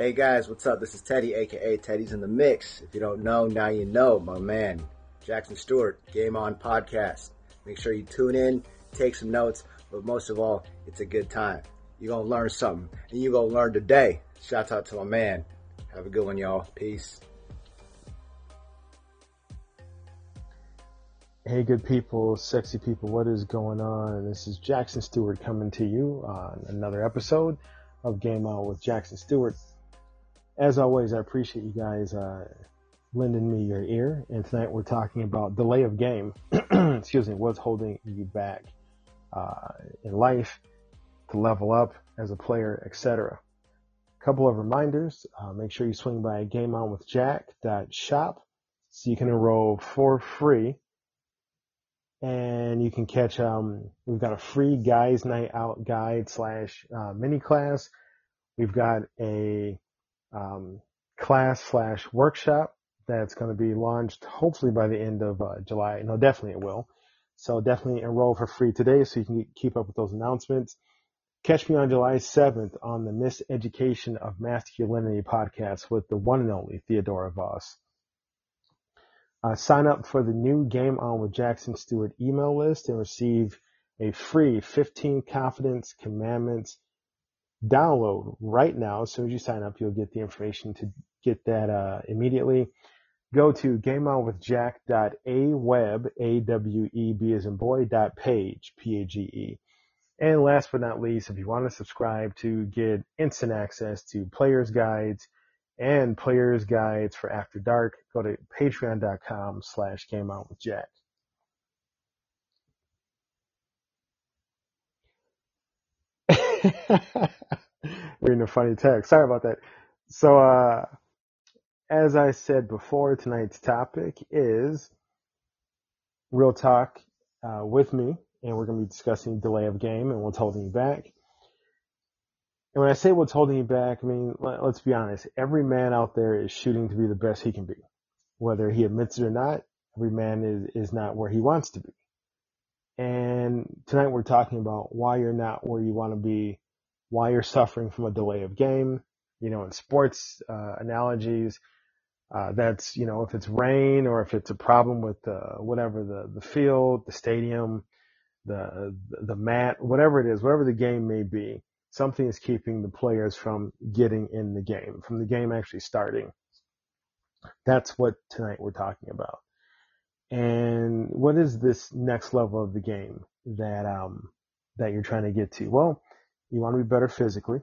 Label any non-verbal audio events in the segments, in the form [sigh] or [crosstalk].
Hey guys, what's up? This is Teddy, aka Teddy's in the Mix. If you don't know, now you know, my man, Jackson Stewart, Game On Podcast. Make sure you tune in, take some notes, but most of all, it's a good time. You're gonna learn something, and you're gonna learn today. Shout out to my man. Have a good one, y'all. Peace. Hey, good people, sexy people, what is going on? This is Jackson Stewart coming to you on another episode of Game On with Jackson Stewart. As always, I appreciate you guys uh, lending me your ear. And tonight we're talking about delay of game. [clears throat] Excuse me, what's holding you back uh, in life to level up as a player, etc. A couple of reminders. Uh, make sure you swing by GameOnWithJack.shop so you can enroll for free and you can catch um we've got a free guys night out guide slash uh, mini class we've got a um, class slash workshop that's going to be launched hopefully by the end of uh, july. No definitely it will. So definitely enroll for free today so you can keep up with those announcements. Catch me on july 7th on the miseducation of masculinity podcast with the one and only theodora voss. Uh, sign up for the new Game On with Jackson Stewart email list and receive a free 15 Confidence Commandments download right now. As soon as you sign up, you'll get the information to get that uh, immediately. Go to gameonwithjack.aweb, A-W-E-B as in boy, dot page, P-A-G-E. And last but not least, if you want to subscribe to get instant access to players guides, and players guides for After Dark, go to patreon.com slash game on with Jack. [laughs] Reading a funny text. Sorry about that. So, uh, as I said before, tonight's topic is real talk, uh, with me, and we're going to be discussing delay of game and what's holding you back. And when I say what's holding you back, I mean, let, us be honest. Every man out there is shooting to be the best he can be. Whether he admits it or not, every man is, is not where he wants to be. And tonight we're talking about why you're not where you want to be, why you're suffering from a delay of game. You know, in sports, uh, analogies, uh, that's, you know, if it's rain or if it's a problem with, uh, whatever the, the field, the stadium, the, the mat, whatever it is, whatever the game may be something is keeping the players from getting in the game, from the game actually starting. That's what tonight we're talking about. And what is this next level of the game that um, that you're trying to get to? Well, you want to be better physically,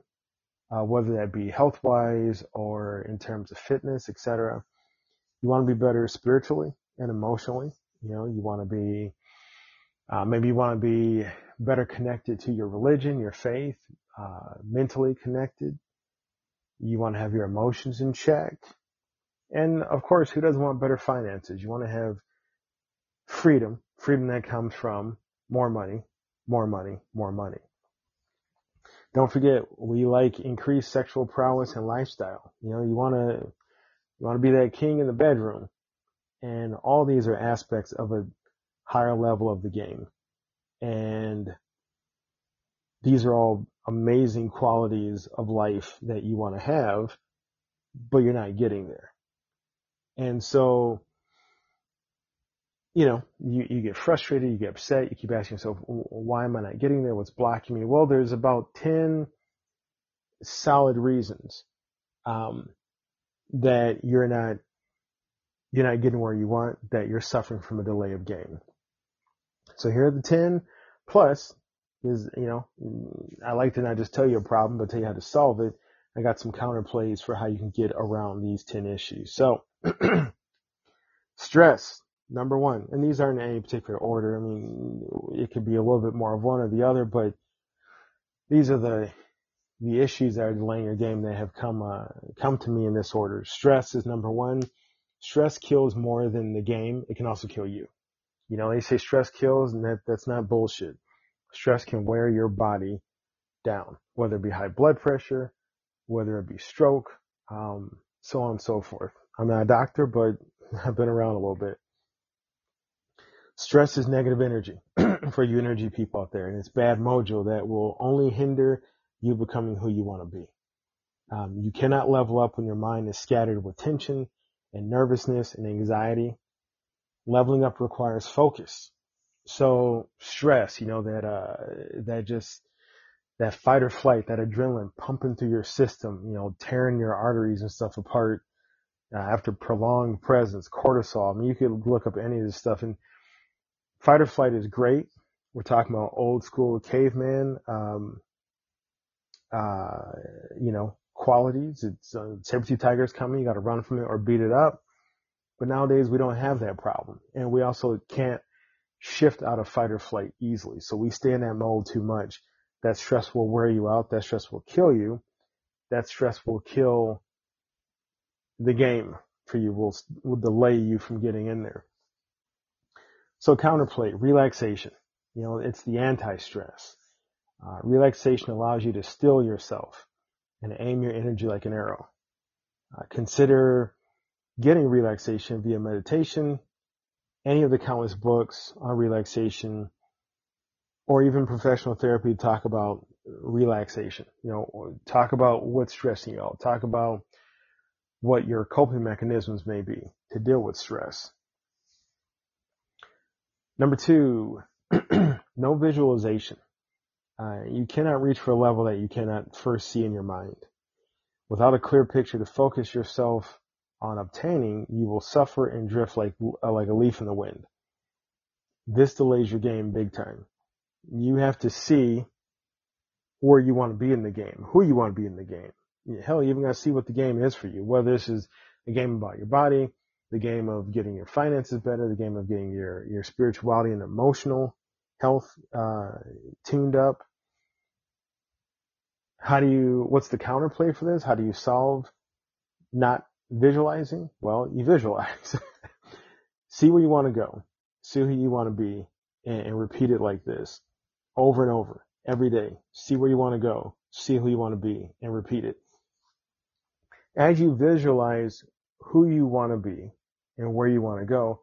uh, whether that be health wise or in terms of fitness, etc. You want to be better spiritually and emotionally. You know, you want to be uh, maybe you want to be better connected to your religion, your faith, uh, mentally connected. You want to have your emotions in check. And of course, who doesn't want better finances? You want to have freedom, freedom that comes from more money, more money, more money. Don't forget, we like increased sexual prowess and lifestyle. You know, you want to, you want to be that king in the bedroom. And all these are aspects of a higher level of the game. And these are all amazing qualities of life that you want to have, but you're not getting there. And so, you know, you, you get frustrated, you get upset, you keep asking yourself, why am I not getting there? What's blocking me? Well, there's about 10 solid reasons um, that you're not you're not getting where you want, that you're suffering from a delay of game. So here are the 10 plus is, you know, I like to not just tell you a problem, but tell you how to solve it. I got some counterplays for how you can get around these 10 issues. So [clears throat] stress, number one, and these aren't in any particular order. I mean, it could be a little bit more of one or the other, but these are the the issues that are delaying your game that have come uh, come to me in this order. Stress is number one. Stress kills more than the game. It can also kill you. You know, they say stress kills, and that that's not bullshit. Stress can wear your body down, whether it be high blood pressure, whether it be stroke, um, so on and so forth. I'm not a doctor, but [laughs] I've been around a little bit. Stress is negative energy [clears throat] for you energy people out there, and it's bad mojo that will only hinder you becoming who you want to be. Um, you cannot level up when your mind is scattered with tension and nervousness and anxiety. Leveling up requires focus. So stress, you know, that, uh, that just, that fight or flight, that adrenaline pumping through your system, you know, tearing your arteries and stuff apart uh, after prolonged presence, cortisol. I mean, you could look up any of this stuff and fight or flight is great. We're talking about old school caveman. Um, uh, you know, qualities. It's uh, saber-tooth tiger's coming. You got to run from it or beat it up. But nowadays we don't have that problem, and we also can't shift out of fight or flight easily. So we stay in that mode too much. That stress will wear you out. That stress will kill you. That stress will kill the game for you. Will will delay you from getting in there. So counterplay, relaxation. You know, it's the anti-stress. Uh, relaxation allows you to still yourself and aim your energy like an arrow. Uh, consider getting relaxation via meditation, any of the countless books on relaxation, or even professional therapy to talk about relaxation. You know, talk about what's stressing you out. Talk about what your coping mechanisms may be to deal with stress. Number two, [clears throat] no visualization. Uh, you cannot reach for a level that you cannot first see in your mind. Without a clear picture to focus yourself on obtaining, you will suffer and drift like uh, like a leaf in the wind. This delays your game big time. You have to see where you want to be in the game, who you want to be in the game. Hell, you even got to see what the game is for you. Whether this is a game about your body, the game of getting your finances better, the game of getting your your spirituality and emotional health uh, tuned up, how do you, what's the counterplay for this? How do you solve not visualizing? Well, you visualize. [laughs] See where you want to go. See who you want to be and, and repeat it like this over and over every day. See where you want to go. See who you want to be and repeat it. As you visualize who you want to be and where you want to go,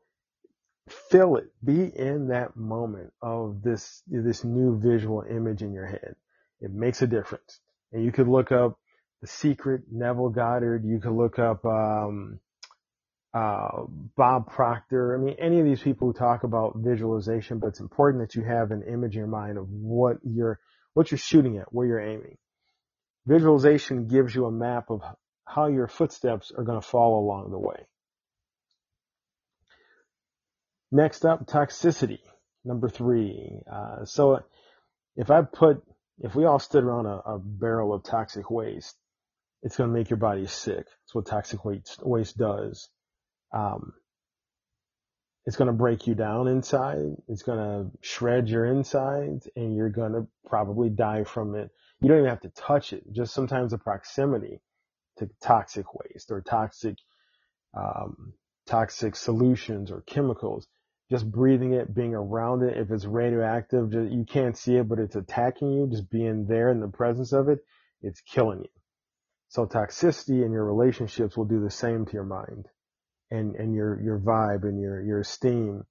feel it. Be in that moment of this, this new visual image in your head. It makes a difference and you could look up The Secret, Neville Goddard. You could look up um, uh, Bob Proctor. I mean, any of these people who talk about visualization, but it's important that you have an image in your mind of what you're what you're shooting at, where you're aiming. Visualization gives you a map of how your footsteps are going to fall along the way. Next up, toxicity. Number three. Uh, so if I put if we all stood around a, a barrel of toxic waste, it's going to make your body sick. That's what toxic waste, waste does. Um, it's going to break you down inside. It's going to shred your insides and you're going to probably die from it. You don't even have to touch it. Just sometimes the proximity to toxic waste or toxic, um, toxic solutions or chemicals just breathing it, being around it. If it's radioactive, just, you can't see it, but it's attacking you. Just being there in the presence of it, it's killing you. So toxicity in your relationships will do the same to your mind and, and your, your vibe and your, your esteem.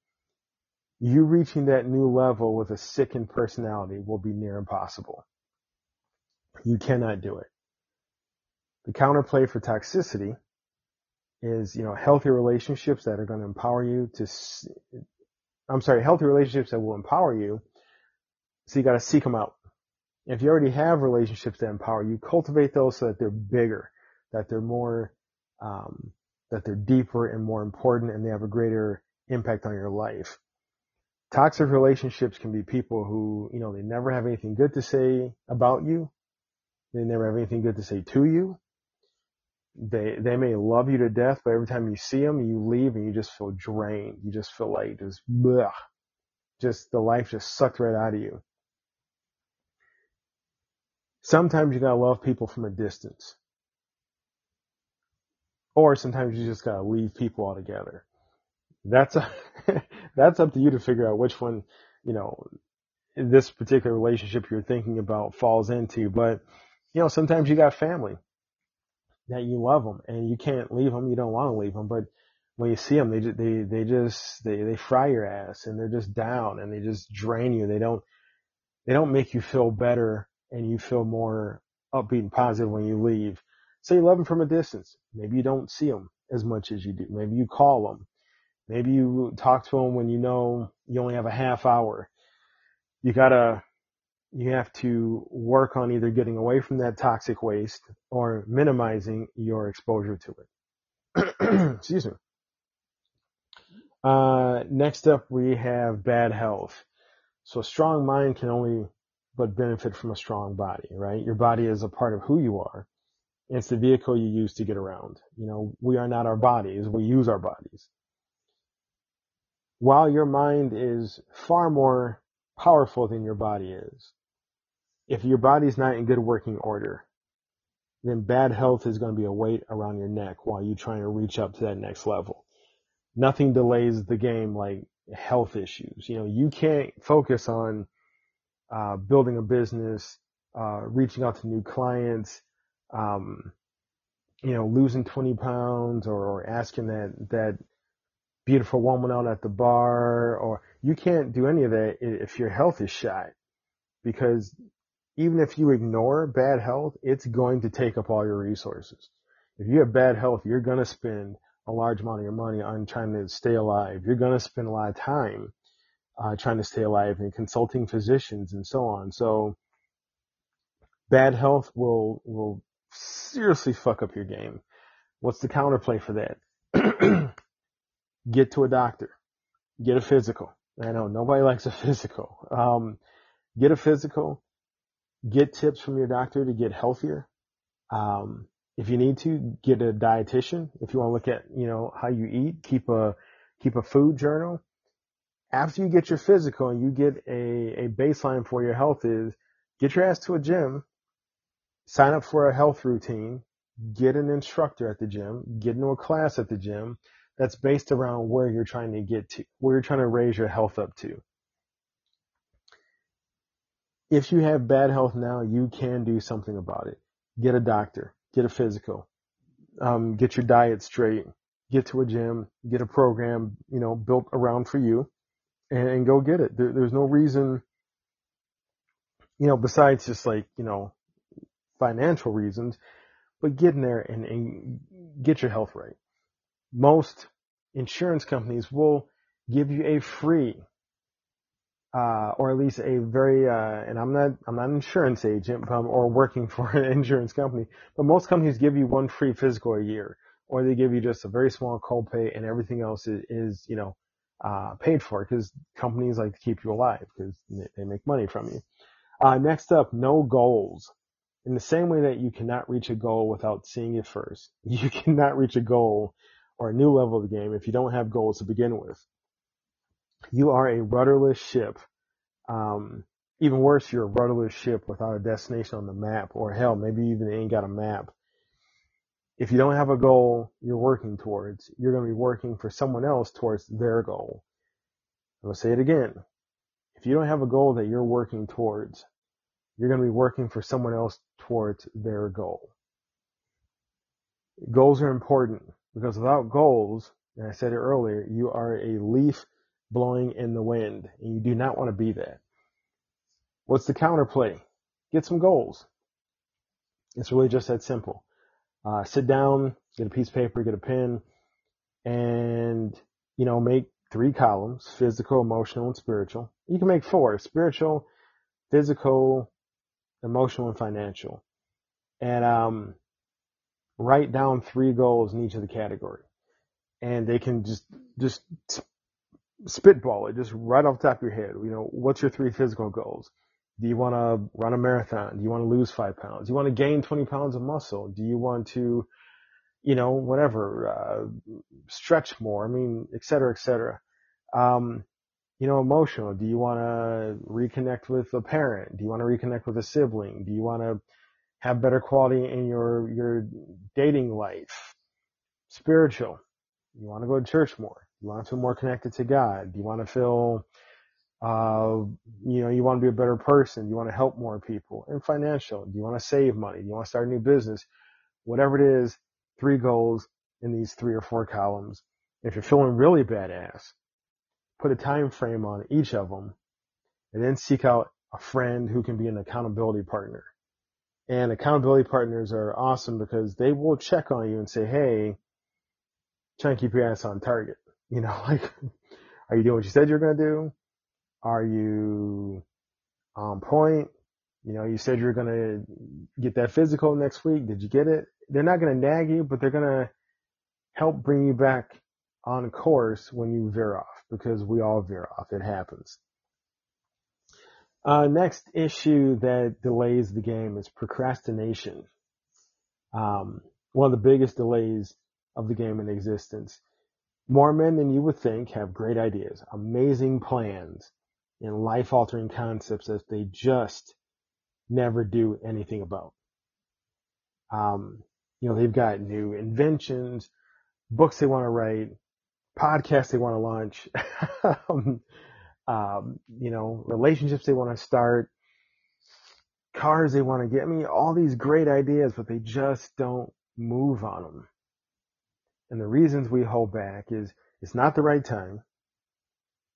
You reaching that new level with a sickened personality will be near impossible. You cannot do it. The counterplay for toxicity is, you know, healthy relationships that are going to empower you to, I'm sorry, healthy relationships that will empower you. So you got to seek them out. If you already have relationships that empower you, cultivate those so that they're bigger. that they're more, um, that they're deeper and more important and they have a greater impact on your life. Toxic relationships can be people who, you know, they never have anything good to say about you. They never have anything good to say to you. They, they may love you to death, but every time you see them, you leave and you just feel drained. You just feel like just, just the life just sucked right out of you. Sometimes you gotta love people from a distance. Or sometimes you just gotta leave people altogether. That's a, [laughs] that's up to you to figure out which one, you know, this particular relationship you're thinking about falls into. But, you know, sometimes you got family that you love them and you can't leave them. You don't want to leave them, but when you see them, they, they, they just, they, they fry your ass and they're just down and they just drain you. They don't, they don't make you feel better and you feel more upbeat and positive when you leave. So you love them from a distance. Maybe you don't see them as much as you do. Maybe you call them. Maybe you talk to them when you know you only have a half hour. You gotta, you have to work on either getting away from that toxic waste or minimizing your exposure to it. [clears throat] Excuse me. Uh, next up, we have bad health. So a strong mind can only but benefit from a strong body, right? Your body is a part of who you are. It's the vehicle you use to get around. You know, we are not our bodies. We use our bodies. While your mind is far more powerful than your body is, if your body's not in good working order, then bad health is going to be a weight around your neck while you're trying to reach up to that next level. Nothing delays the game like health issues. You know, you can't focus on uh, building a business, uh, reaching out to new clients, um, you know, losing 20 pounds or, or asking that, that beautiful woman out at the bar or you can't do any of that if your health is shot because even if you ignore bad health, it's going to take up all your resources. If you have bad health, you're going to spend a large amount of your money on trying to stay alive. You're going to spend a lot of time uh, trying to stay alive and consulting physicians and so on. So bad health will, will seriously fuck up your game. What's the counterplay for that? [clears throat] Get to a doctor. Get a physical. I know nobody likes a [laughs] physical. Um, get a physical. Get tips from your doctor to get healthier. Um, if you need to, get a dietitian. If you want to look at, you know, how you eat, keep a, keep a food journal after you get your physical and you get a, a baseline for your health is get your ass to a gym, sign up for a health routine, get an instructor at the gym, get into a class at the gym that's based around where you're trying to get to, where you're trying to raise your health up to. If you have bad health now, you can do something about it. Get a doctor, get a physical, um, get your diet straight, get to a gym, get a program, you know, built around for you and, and go get it. There, there's no reason, you know, besides just like, you know, financial reasons, but get in there and, and get your health right. Most insurance companies will give you a free, uh, or at least a very, uh, and I'm not, I'm not an insurance agent, or working [laughs] for an insurance company, but most companies give you one free physical a year, or they give you just a very small copay and everything else is, is you know, uh, paid for because companies like to keep you alive because they make money from you. Uh, next up, no goals. In the same way that you cannot reach a goal without seeing it first, [laughs] you cannot reach a goal or a new level of the game if you don't have goals to begin with. You are a rudderless ship. Um, even worse, you're a rudderless ship without a destination on the map, or hell, maybe you even ain't got a map if you don't have a goal you're working towards, you're going to be working for someone else towards their goal. I'm going to say it again. If you don't have a goal that you're working towards, you're going to be working for someone else towards their goal. Goals are important because without goals, and I said it earlier, you are a leaf blowing in the wind and you do not want to be that. What's the counterplay? Get some goals. It's really just that simple. Uh, sit down, get a piece of paper, get a pen, and, you know, make three columns, physical, emotional, and spiritual. You can make four, spiritual, physical, emotional, and financial. And, um, write down three goals in each of the category. And they can just, just spitball it, just right off the top of your head. You know, what's your three physical goals? Do you want to run a marathon? Do you want to lose five pounds? Do you want to gain 20 pounds of muscle? Do you want to, you know, whatever, uh, stretch more? I mean, et cetera, et cetera. Um, you know, emotional. Do you want to reconnect with a parent? Do you want to reconnect with a sibling? Do you want to have better quality in your, your dating life? Spiritual. You want to go to church more. You want to feel more connected to God. Do you want to feel, uh, you know, you want to be a better person. You want to help more people and financial. Do you want to save money? Do you want to start a new business? Whatever it is, three goals in these three or four columns. If you're feeling really badass, put a time frame on each of them, and then seek out a friend who can be an accountability partner. And accountability partners are awesome because they will check on you and say, Hey, try to keep your ass on target. You know, [laughs] like, are you doing what you said you're going to do? Are you on point? You know, you said you're going to get that physical next week. Did you get it? They're not going to nag you, but they're going to help bring you back on course when you veer off because we all veer off. It happens. Uh, next issue that delays the game is procrastination. Um, one of the biggest delays of the game in existence. More men than you would think have great ideas, amazing plans, and life altering concepts that they just never do anything about. Um, you know, they've got new inventions, books they want to write, podcasts they want to launch, [laughs] um, um, you know, relationships they want to start, cars they want to get. I mean, all these great ideas, but they just don't move on them. And the reasons we hold back is it's not the right time.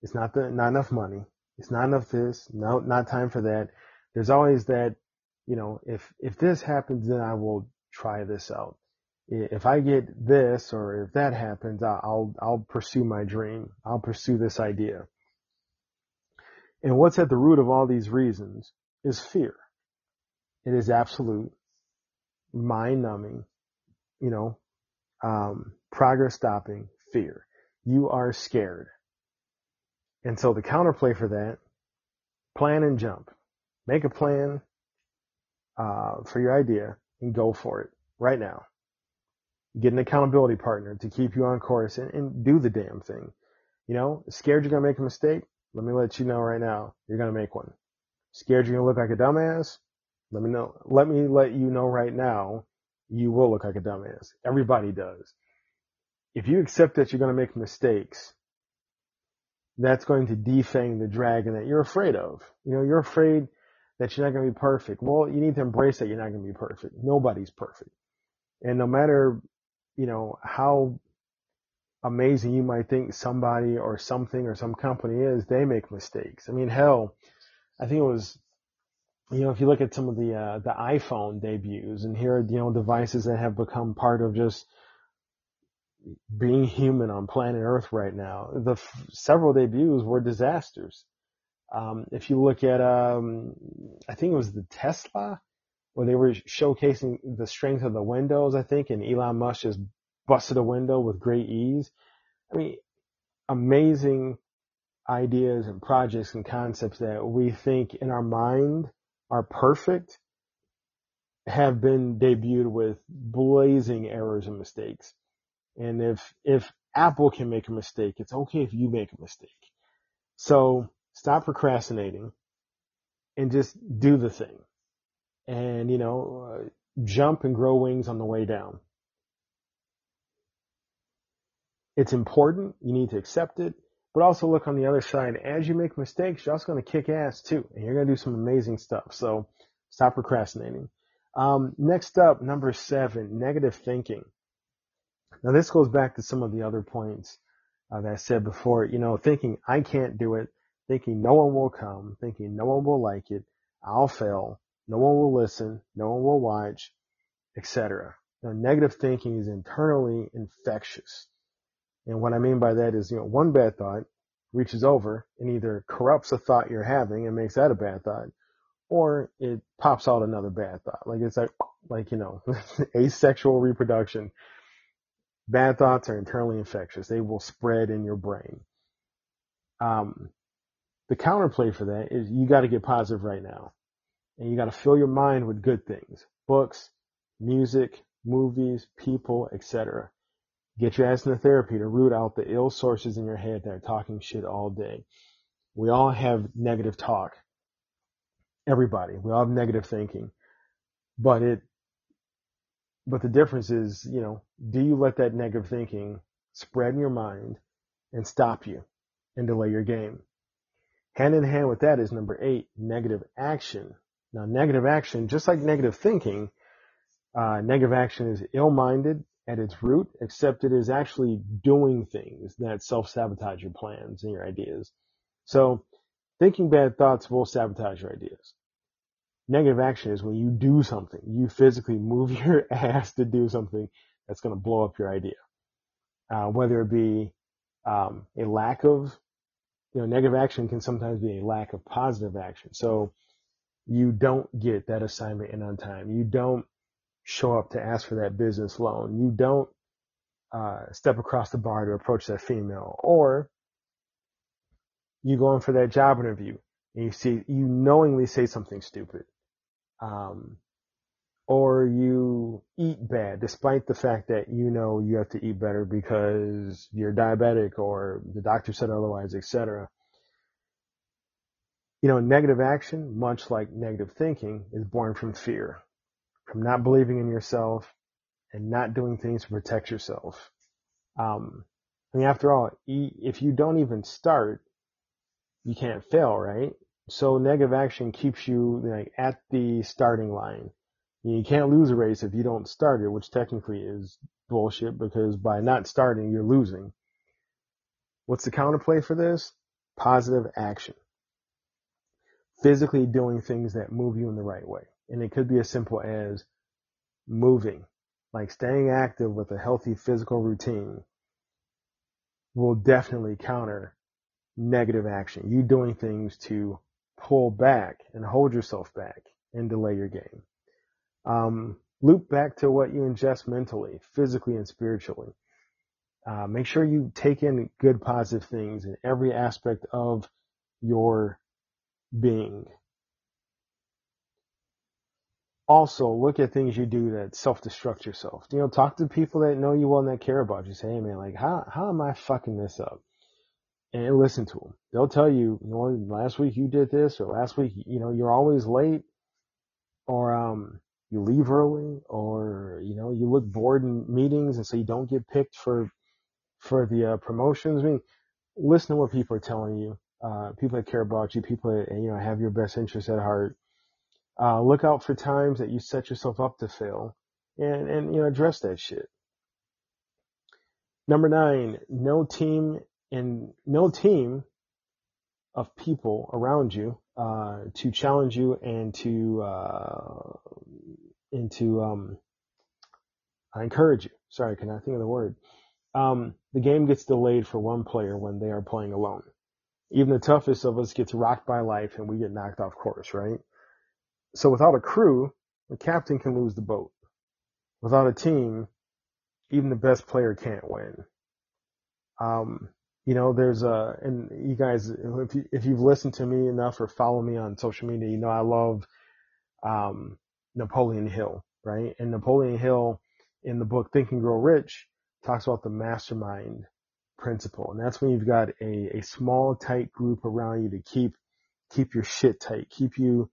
It's not the, not enough money. It's not enough this. No, not time for that. There's always that, you know, if, if this happens, then I will try this out if I get this or if that happens, I'll, I'll pursue my dream. I'll pursue this idea. And what's at the root of all these reasons is fear. It is absolute, mind numbing, you know, um, progress stopping fear. You are scared. And so the counterplay for that, plan and jump. Make a plan, uh, for your idea and go for it right now get an accountability partner to keep you on course and, and do the damn thing. You know, scared you're going to make a mistake? Let me let you know right now, you're going to make one. Scared you're going to look like a dumbass? Let me know, let me let you know right now, you will look like a dumbass. Everybody does. If you accept that you're going to make mistakes, that's going to defang the dragon that you're afraid of. You know, you're afraid that you're not going to be perfect. Well, you need to embrace that you're not going to be perfect. Nobody's perfect. And no matter you know, how amazing you might think somebody or something or some company is, they make mistakes. I mean, hell, I think it was, you know, if you look at some of the, uh, the iPhone debuts and here are, you know, devices that have become part of just being human on planet Earth right now, the f- several debuts were disasters. Um, if you look at, um, I think it was the Tesla, when they were showcasing the strength of the windows, I think, and Elon Musk just busted a window with great ease. I mean, amazing ideas and projects and concepts that we think in our mind are perfect have been debuted with blazing errors and mistakes. And if, if Apple can make a mistake, it's okay if you make a mistake. So stop procrastinating and just do the thing and, you know, uh, jump and grow wings on the way down. It's important. You need to accept it, but also look on the other side. As you make mistakes, you're also going to kick ass too, and you're going to do some amazing stuff. So stop procrastinating. Um, next up, number seven, negative thinking. Now this goes back to some of the other points uh, that I said before. You know, thinking I can't do it, thinking no one will come, thinking no one will like it, I'll fail, no one will listen. No one will watch, etc. Now, negative thinking is internally infectious. And what I mean by that is, you know, one bad thought reaches over and either corrupts a thought you're having and makes that a bad thought, or it pops out another bad thought. Like it's like, like, you know, [laughs] asexual reproduction. Bad thoughts are internally infectious. They will spread in your brain. Um, the counterplay for that is you got to get positive right now and you got to fill your mind with good things, books, music, movies, people, etc. Get your ass into therapy to root out the ill sources in your head that are talking shit all day. We all have negative talk. Everybody. We all have negative thinking. But it, but the difference is, you know, do you let that negative thinking spread in your mind and stop you and delay your game? Hand in hand with that is number eight, negative action. Now, negative action, just like negative thinking, uh, negative action is ill-minded at its root, except it is actually doing things that self-sabotage your plans and your ideas. So thinking bad thoughts will sabotage your ideas. Negative action is when you do something, you physically move [laughs] your ass to do something that's going to blow up your idea. Uh, whether it be um, a lack of, you know, negative action can sometimes be a lack of positive action. So you don't get that assignment in on time. You don't show up to ask for that business loan. You don't uh, step across the bar to approach that female, or you go in for that job interview and you see you knowingly say something stupid, um, or you eat bad despite the fact that you know you have to eat better because you're diabetic or the doctor said otherwise, etc. You know, negative action, much like negative thinking, is born from fear from not believing in yourself and not doing things to protect yourself. Um, I mean, after all, if you don't even start, you can't fail, right? So negative action keeps you like at the starting line. You can't lose a race if you don't start it, which technically is bullshit because by not starting, you're losing. What's the counterplay for this? Positive action. Physically doing things that move you in the right way. And it could be as simple as moving, like staying active with a healthy physical routine will definitely counter negative action. You doing things to pull back and hold yourself back and delay your game. Um, loop back to what you ingest mentally, physically, and spiritually. Uh, make sure you take in good positive things in every aspect of your being. Also, look at things you do that self-destruct yourself. You know, talk to people that know you well and that care about you. Say, hey man, like, how, how am I fucking this up? And listen to them. They'll tell you, you know, last week you did this or last week, you know, you're always late or, um, you leave early or, you know, you look bored in meetings and so you don't get picked for, for the uh, promotions. I mean, listen to what people are telling you. Uh, people that care about you, people that, you know, have your best interests at heart uh, look out for times that you set yourself up to fail and, and, you know, address that shit. Number nine, no team and no team of people around you, uh, to challenge you and to, uh, and to, um, encourage you. Sorry, I cannot think of the word. Um, the game gets delayed for one player when they are playing alone. Even the toughest of us gets rocked by life and we get knocked off course, right? So without a crew, the captain can lose the boat. Without a team, even the best player can't win. Um, you know, there's a, and you guys, if you, if you've listened to me enough or follow me on social media, you know, I love, um, Napoleon Hill, right? And Napoleon Hill in the book Think and Grow Rich talks about the mastermind principle. And that's when you've got a, a small, tight group around you to keep, keep your shit tight, keep you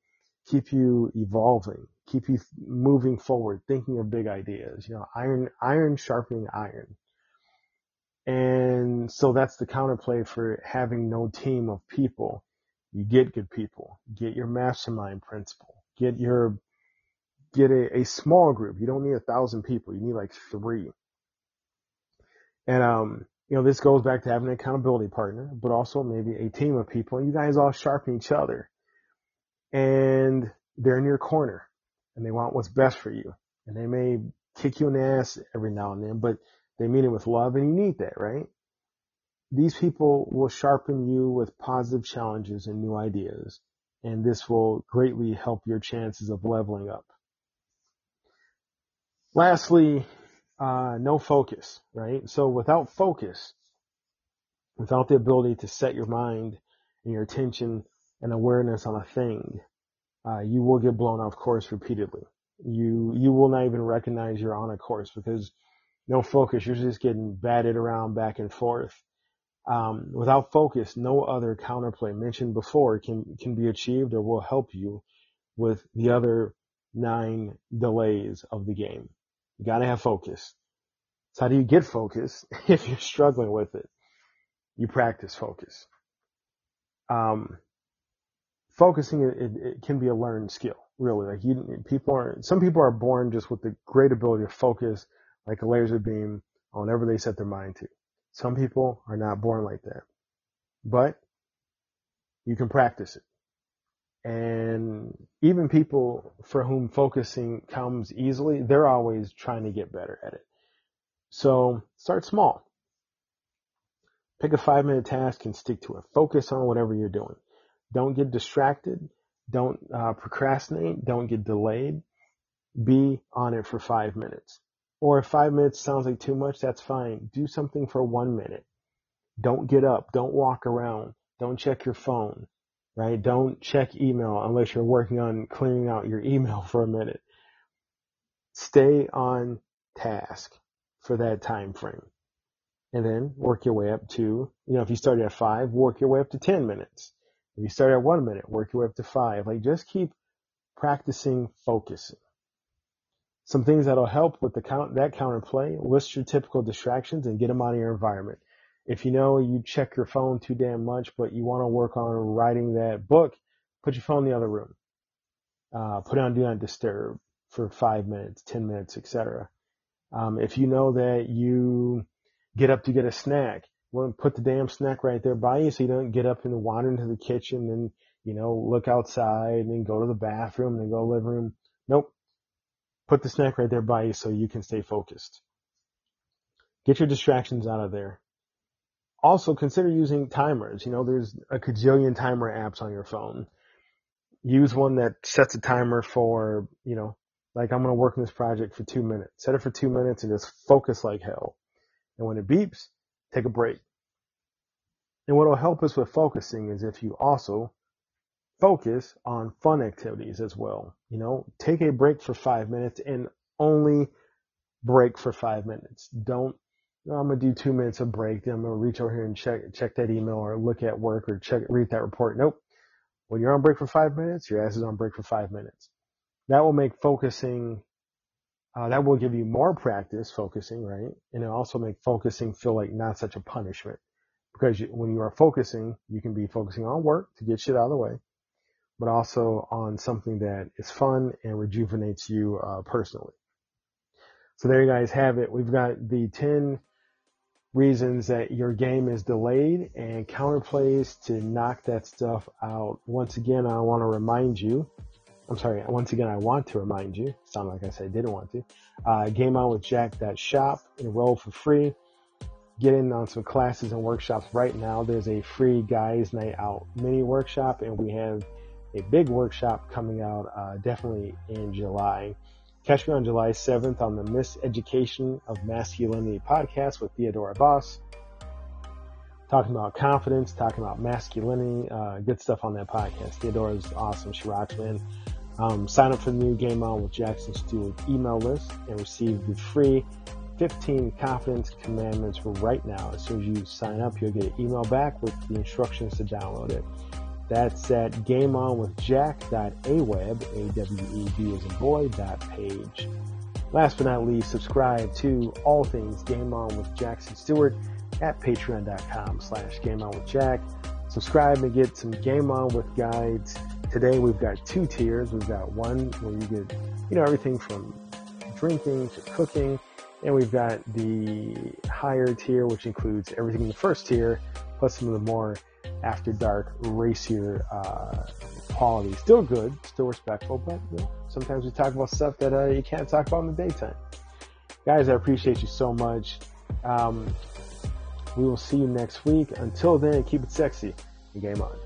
keep you evolving, keep you moving forward, thinking of big ideas, you know, iron, iron sharpening iron. And so that's the counterplay for having no team of people. You get good people, get your mastermind principle, get your, get a, a small group. You don't need a thousand people. You need like three. And, um, you know, this goes back to having an accountability partner, but also maybe a team of people. You guys all sharpen each other and they're in your corner and they want what's best for you. And they may kick you in the ass every now and then, but they mean it with love and you need that, right? These people will sharpen you with positive challenges and new ideas and this will greatly help your chances of leveling up. Lastly, uh, no focus, right? So without focus, without the ability to set your mind and your attention and awareness on a thing, uh, you will get blown off course repeatedly. You you will not even recognize you're on a course because no focus. You're just getting batted around back and forth. Um, without focus, no other counterplay mentioned before can can be achieved or will help you with the other nine delays of the game. You gotta have focus. So how do you get focus [laughs] if you're struggling with it? You practice focus. Um, focusing it, it, it, can be a learned skill, really. Like you, people are, some people are born just with the great ability to focus like a laser beam on whatever they set their mind to. Some people are not born like that, but you can practice it. And even people for whom focusing comes easily, they're always trying to get better at it. So start small. Pick a five minute task and stick to it. Focus on whatever you're doing. Don't get distracted. Don't uh, procrastinate. Don't get delayed. Be on it for five minutes. Or if five minutes sounds like too much, that's fine. Do something for one minute. Don't get up. Don't walk around. Don't check your phone, right? Don't check email unless you're working on clearing out your email [laughs] for a minute. Stay on task for that time frame and then work your way up to, you know, if you started at five, work your way up to 10 minutes. If you start at one minute, work your way up to five. Like just keep practicing focusing. Some things that'll help with the count, that counterplay, list your typical distractions and get them out of your environment. If you know you check your phone too damn much, but you want to work on writing that book, put your phone in the other room. Uh, put it on do not disturb for five minutes, 10 minutes, etc. Um, if you know that you get up to get a snack, well, put the damn snack right there by you so you don't get up and wander into the kitchen and, you know, look outside and then go to the bathroom and then go to the living room. Nope. Put the snack right there by you so you can stay focused. Get your distractions out of there. Also consider using timers. You know, there's a cajillion timer apps on your phone. Use one that sets a timer for, you know, like I'm going to work on this project for two minutes. Set it for two minutes and just focus like hell. And when it beeps, take a break. And what will help us with focusing is if you also focus on fun activities as well. You know, take a break for five minutes and only break for five minutes. Don't, I'm to do two minutes of break. Then I'm to reach over here and check, check that email or look at work or check, read that report. Nope. When you're on break for five minutes, your ass is on break for five minutes. That will make focusing uh, that will give you more practice focusing, right? And it also make focusing feel like not such a punishment because you, when you are focusing, you can be focusing on work to get shit out of the way, but also on something that is fun and rejuvenates you uh, personally. So there you guys have it. We've got the 10 reasons that your game is delayed and counterplays to knock that stuff out. Once again, I want to remind you I'm sorry, once again, I want to remind you, sound like I said I didn't want to, uh, game on with Jack that Jack.shop, enroll for free, get in on some classes and workshops right now. There's a free guys night out mini workshop and we have a big workshop coming out, uh, definitely in July. Catch me on July 7th on the Miseducation of Masculinity podcast with Theodora Boss talking about confidence, talking about masculinity, uh, good stuff on that podcast. Theodora is awesome. She rocks, man. Um, sign up for the new Game On with Jackson Stewart email list and receive the free 15 confidence commandments right now. As soon as you sign up, you'll get an email back with the instructions to download it. That's at gameonwithjack.aweb, A-W-E-B as a boy, dot page. Last but not least, subscribe to all things Game On with Jackson Stewart at patreon.com slash game on with Jack. Subscribe and get some game on with guides. Today we've got two tiers. We've got one where you get, you know, everything from drinking to cooking. And we've got the higher tier, which includes everything in the first tier, plus some of the more after dark, racier, uh, quality. Still good, still respectful, but you know, sometimes we talk about stuff that uh, you can't talk about in the daytime. Guys, I appreciate you so much. Um, we will see you next week. Until then, keep it sexy and game on.